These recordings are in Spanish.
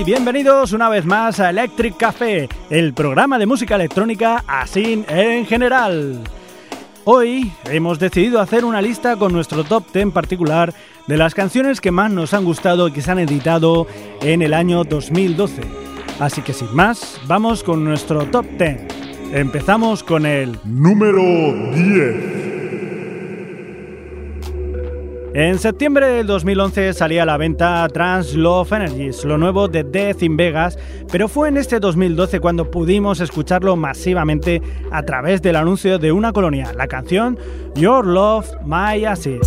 Y bienvenidos una vez más a Electric Café, el programa de música electrónica así en general. Hoy hemos decidido hacer una lista con nuestro top 10 particular de las canciones que más nos han gustado y que se han editado en el año 2012. Así que sin más, vamos con nuestro top 10. Empezamos con el número 10. En septiembre del 2011 salía a la venta Trans Love Energies, lo nuevo de Death in Vegas, pero fue en este 2012 cuando pudimos escucharlo masivamente a través del anuncio de una colonia, la canción Your Love, My Acid.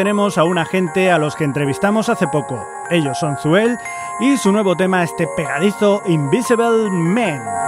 Tenemos a una gente a los que entrevistamos hace poco. Ellos son Zuel y su nuevo tema este pegadizo Invisible Men.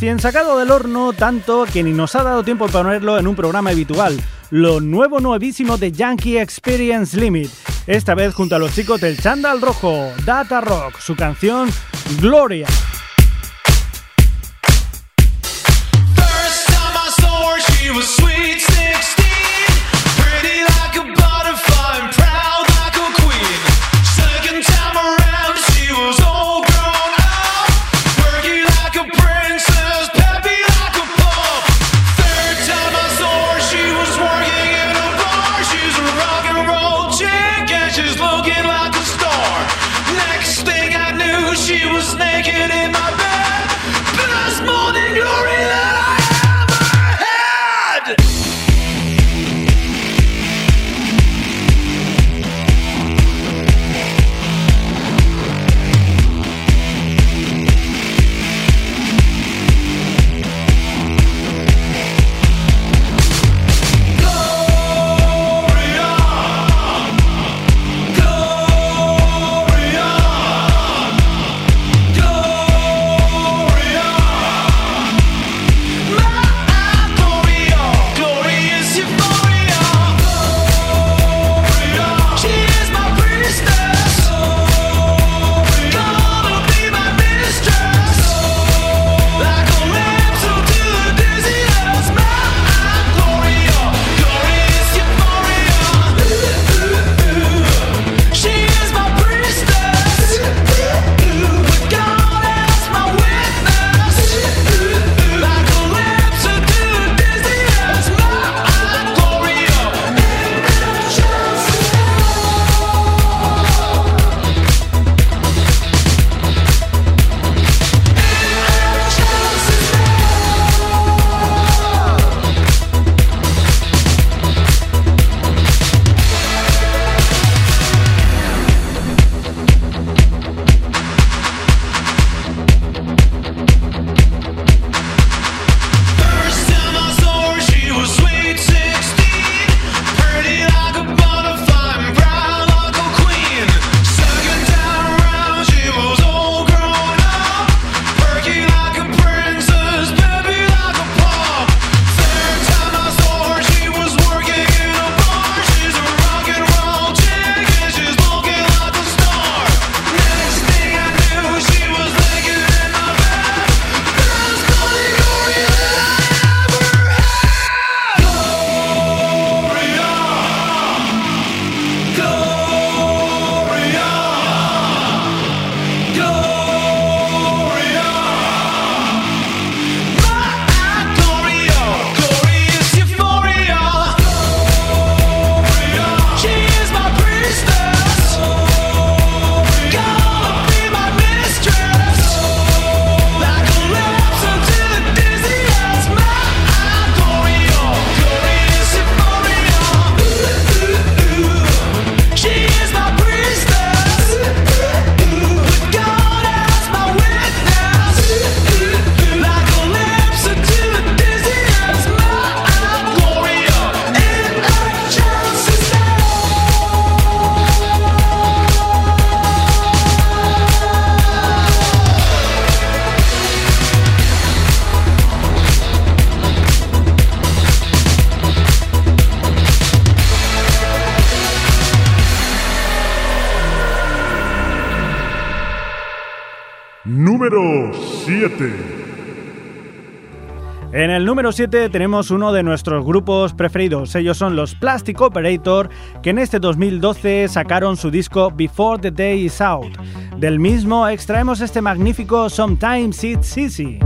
Recién sacado del horno, tanto que ni nos ha dado tiempo para ponerlo en un programa habitual. Lo nuevo nuevísimo de Yankee Experience Limit. Esta vez junto a los chicos del Chandal Rojo, Data Rock, su canción Gloria. En el número 7 tenemos uno de nuestros grupos preferidos. Ellos son los Plastic Operator, que en este 2012 sacaron su disco Before the Day is Out. Del mismo extraemos este magnífico Sometimes It's Easy.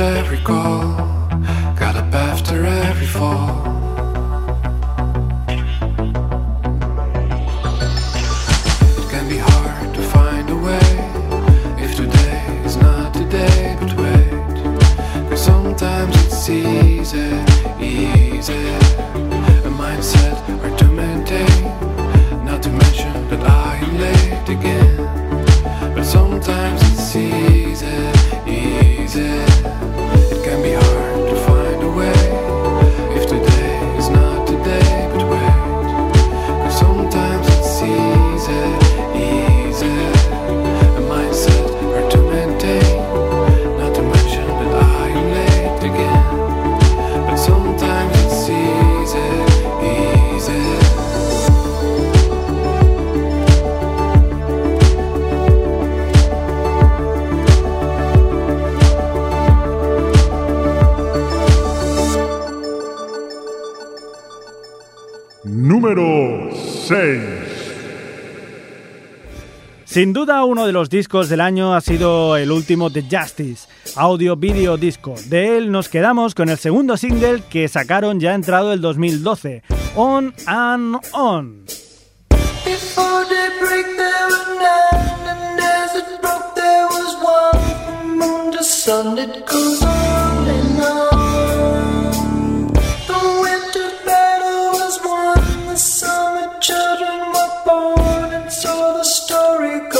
I recall Sin duda uno de los discos del año ha sido el último de Justice, audio video disco. De él nos quedamos con el segundo single que sacaron ya entrado el 2012, On and On. on and on. So the story goes.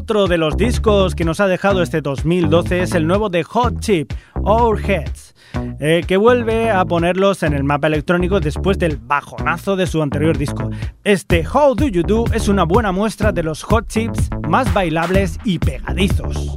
Otro de los discos que nos ha dejado este 2012 es el nuevo de Hot Chip, Our Heads, eh, que vuelve a ponerlos en el mapa electrónico después del bajonazo de su anterior disco. Este How Do You Do es una buena muestra de los Hot Chips más bailables y pegadizos.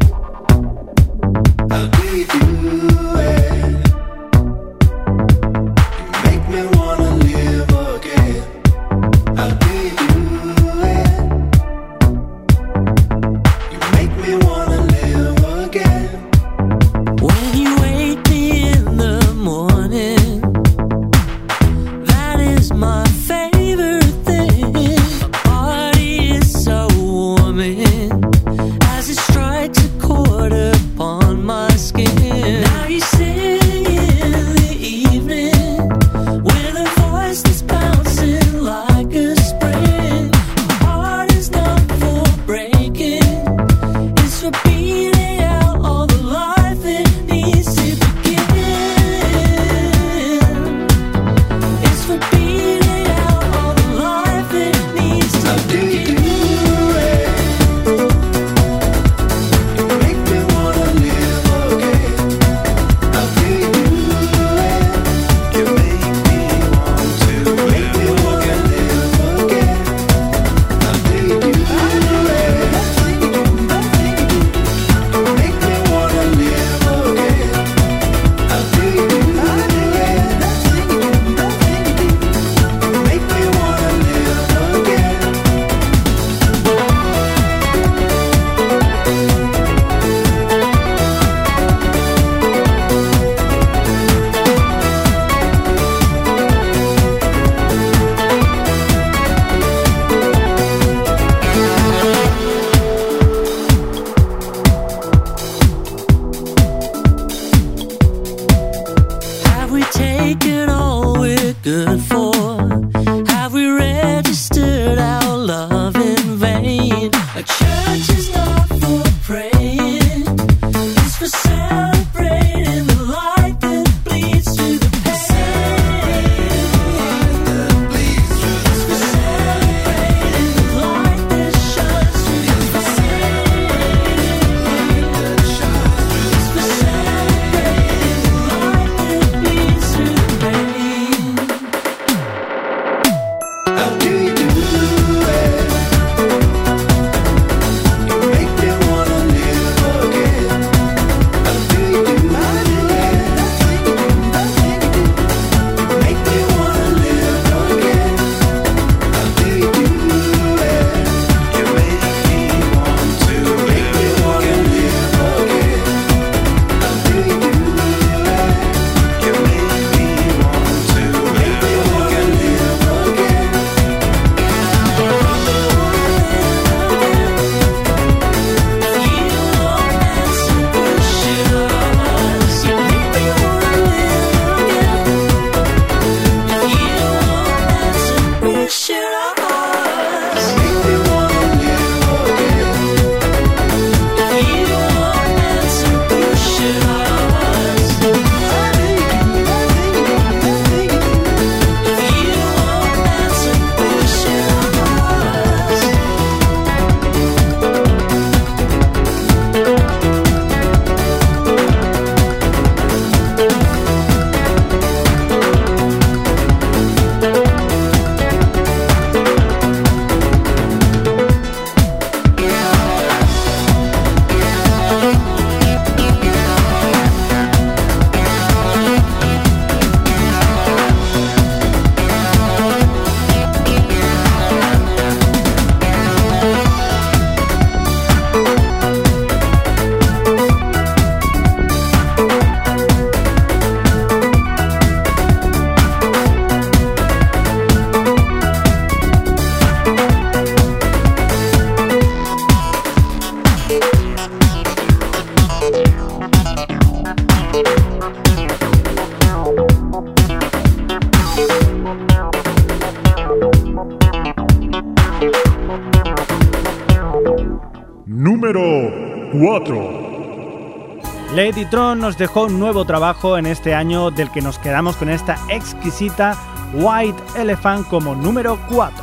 Nos dejó un nuevo trabajo en este año del que nos quedamos con esta exquisita White Elephant como número 4.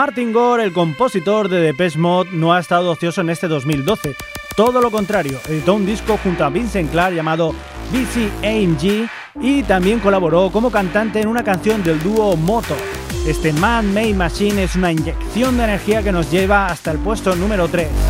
Martin Gore, el compositor de Depeche Mode, no ha estado ocioso en este 2012. Todo lo contrario, editó un disco junto a Vincent Clark llamado BCAMG y también colaboró como cantante en una canción del dúo Moto. Este Man Made Machine es una inyección de energía que nos lleva hasta el puesto número 3.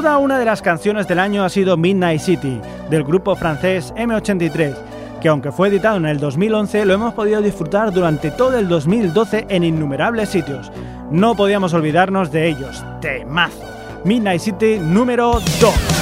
Duda, una de las canciones del año ha sido Midnight City, del grupo francés M83, que aunque fue editado en el 2011, lo hemos podido disfrutar durante todo el 2012 en innumerables sitios. No podíamos olvidarnos de ellos. Temazo. Midnight City número 2.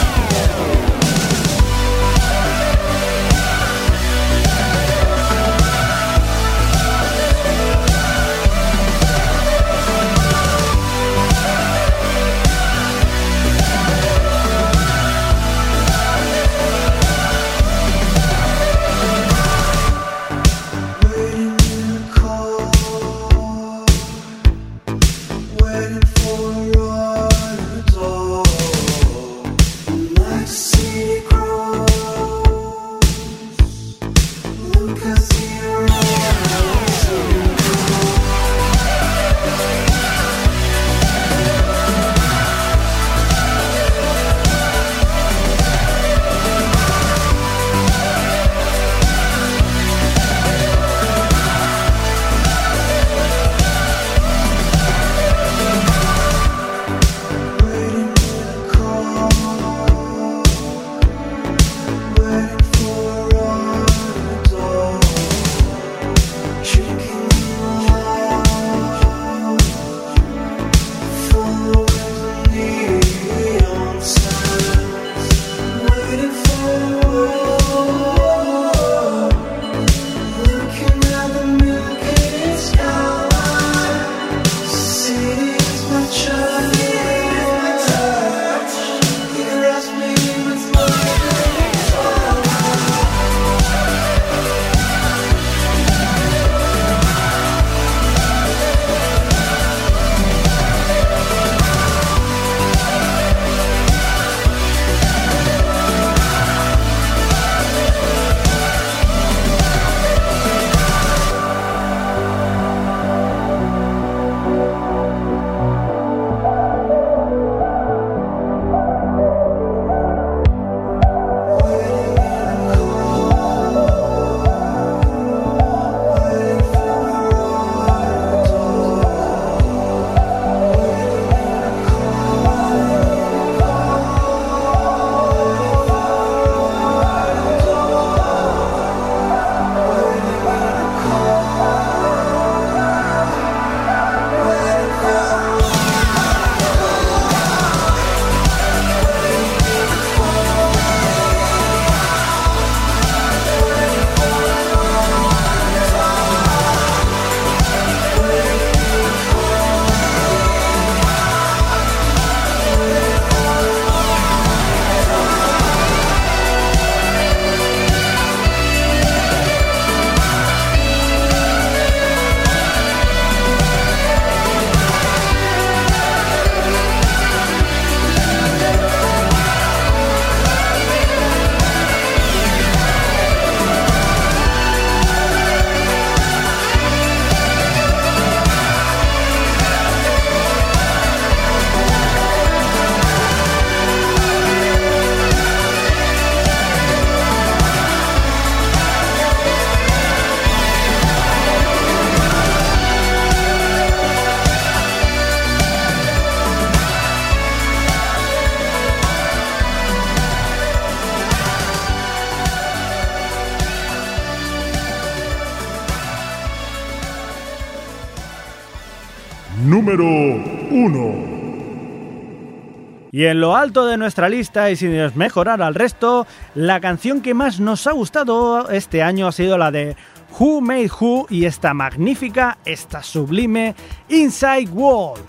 Y en lo alto de nuestra lista, y sin mejorar al resto, la canción que más nos ha gustado este año ha sido la de Who Made Who y esta magnífica, esta sublime Inside World.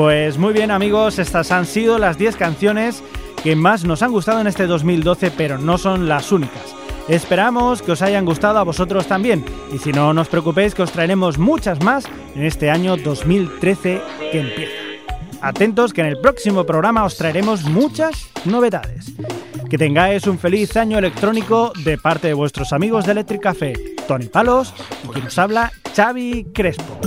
Pues muy bien amigos, estas han sido las 10 canciones que más nos han gustado en este 2012, pero no son las únicas. Esperamos que os hayan gustado a vosotros también, y si no, no os preocupéis que os traeremos muchas más en este año 2013 que empieza. Atentos que en el próximo programa os traeremos muchas novedades. Que tengáis un feliz año electrónico de parte de vuestros amigos de Electric Café, Tony Palos y quien nos habla, Xavi Crespo.